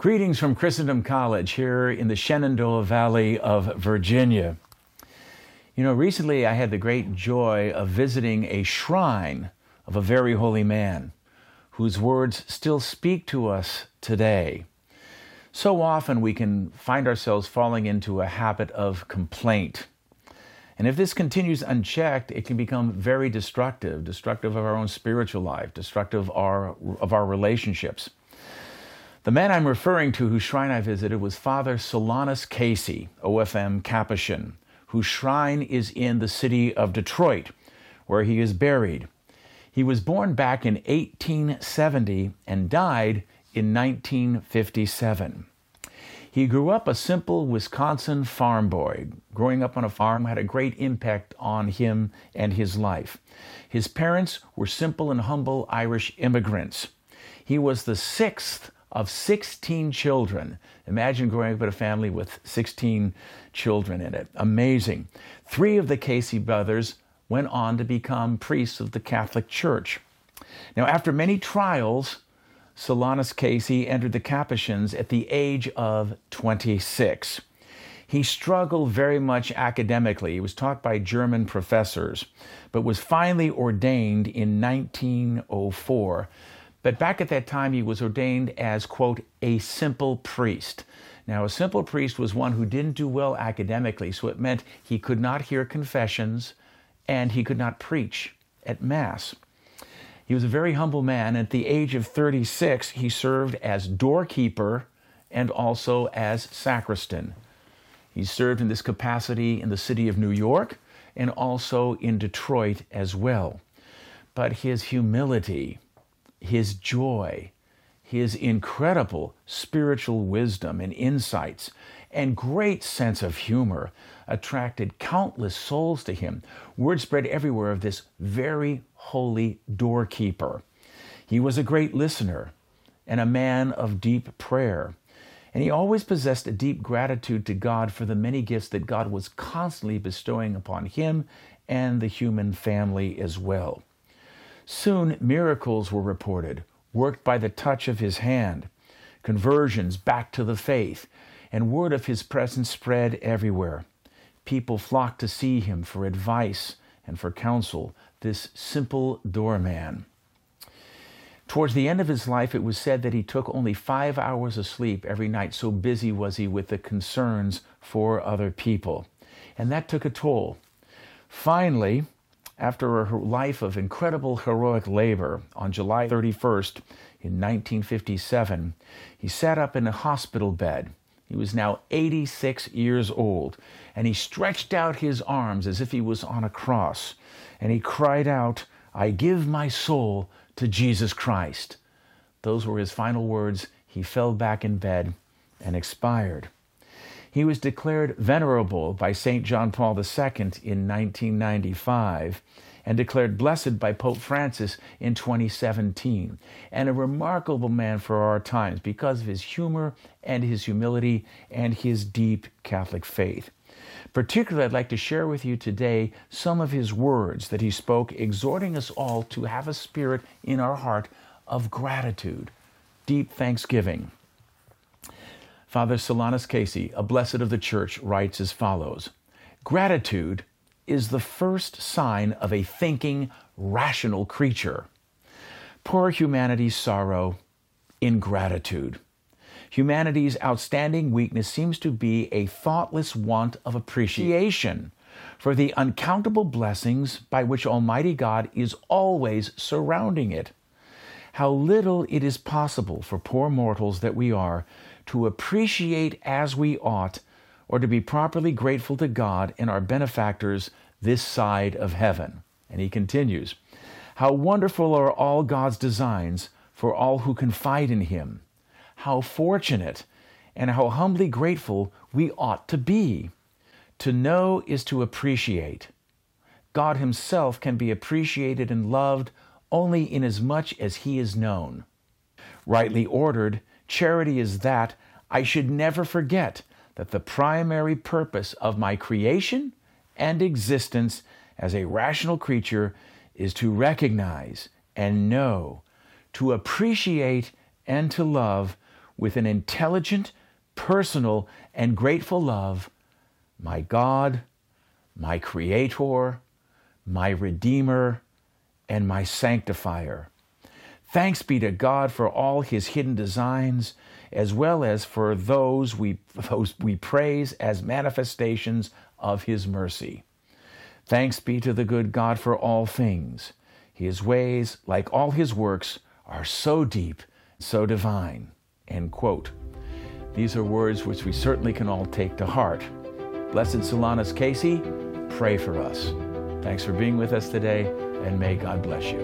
Greetings from Christendom College here in the Shenandoah Valley of Virginia. You know, recently I had the great joy of visiting a shrine of a very holy man whose words still speak to us today. So often we can find ourselves falling into a habit of complaint. And if this continues unchecked, it can become very destructive, destructive of our own spiritual life, destructive of our, of our relationships. The man I'm referring to whose shrine I visited was Father Solanus Casey, OFM Capuchin, whose shrine is in the city of Detroit, where he is buried. He was born back in 1870 and died in 1957. He grew up a simple Wisconsin farm boy. Growing up on a farm had a great impact on him and his life. His parents were simple and humble Irish immigrants. He was the sixth of 16 children. Imagine growing up in a family with 16 children in it. Amazing. Three of the Casey brothers went on to become priests of the Catholic Church. Now, after many trials, Solanus Casey entered the Capuchins at the age of 26. He struggled very much academically. He was taught by German professors, but was finally ordained in 1904 but back at that time, he was ordained as, quote, a simple priest. Now, a simple priest was one who didn't do well academically, so it meant he could not hear confessions and he could not preach at Mass. He was a very humble man. At the age of 36, he served as doorkeeper and also as sacristan. He served in this capacity in the city of New York and also in Detroit as well. But his humility, his joy, his incredible spiritual wisdom and insights, and great sense of humor attracted countless souls to him. Word spread everywhere of this very holy doorkeeper. He was a great listener and a man of deep prayer. And he always possessed a deep gratitude to God for the many gifts that God was constantly bestowing upon him and the human family as well. Soon miracles were reported, worked by the touch of his hand, conversions back to the faith, and word of his presence spread everywhere. People flocked to see him for advice and for counsel, this simple doorman. Towards the end of his life, it was said that he took only five hours of sleep every night, so busy was he with the concerns for other people. And that took a toll. Finally, after a life of incredible heroic labor, on July 31st in 1957, he sat up in a hospital bed. He was now 86 years old, and he stretched out his arms as if he was on a cross, and he cried out, I give my soul to Jesus Christ. Those were his final words. He fell back in bed and expired. He was declared venerable by St. John Paul II in 1995 and declared blessed by Pope Francis in 2017, and a remarkable man for our times because of his humor and his humility and his deep Catholic faith. Particularly, I'd like to share with you today some of his words that he spoke, exhorting us all to have a spirit in our heart of gratitude, deep thanksgiving. Father Solanus Casey, a blessed of the Church, writes as follows Gratitude is the first sign of a thinking, rational creature. Poor humanity's sorrow, ingratitude. Humanity's outstanding weakness seems to be a thoughtless want of appreciation for the uncountable blessings by which Almighty God is always surrounding it. How little it is possible for poor mortals that we are to appreciate as we ought or to be properly grateful to God and our benefactors this side of heaven. And he continues, How wonderful are all God's designs for all who confide in him. How fortunate and how humbly grateful we ought to be. To know is to appreciate. God Himself can be appreciated and loved only inasmuch as much as He is known. Rightly ordered, Charity is that I should never forget that the primary purpose of my creation and existence as a rational creature is to recognize and know, to appreciate and to love with an intelligent, personal, and grateful love, my God, my Creator, my Redeemer, and my Sanctifier. Thanks be to God for all his hidden designs, as well as for those we, those we praise as manifestations of his mercy. Thanks be to the good God for all things. His ways, like all his works, are so deep, so divine. End quote. These are words which we certainly can all take to heart. Blessed Solanus Casey, pray for us. Thanks for being with us today, and may God bless you.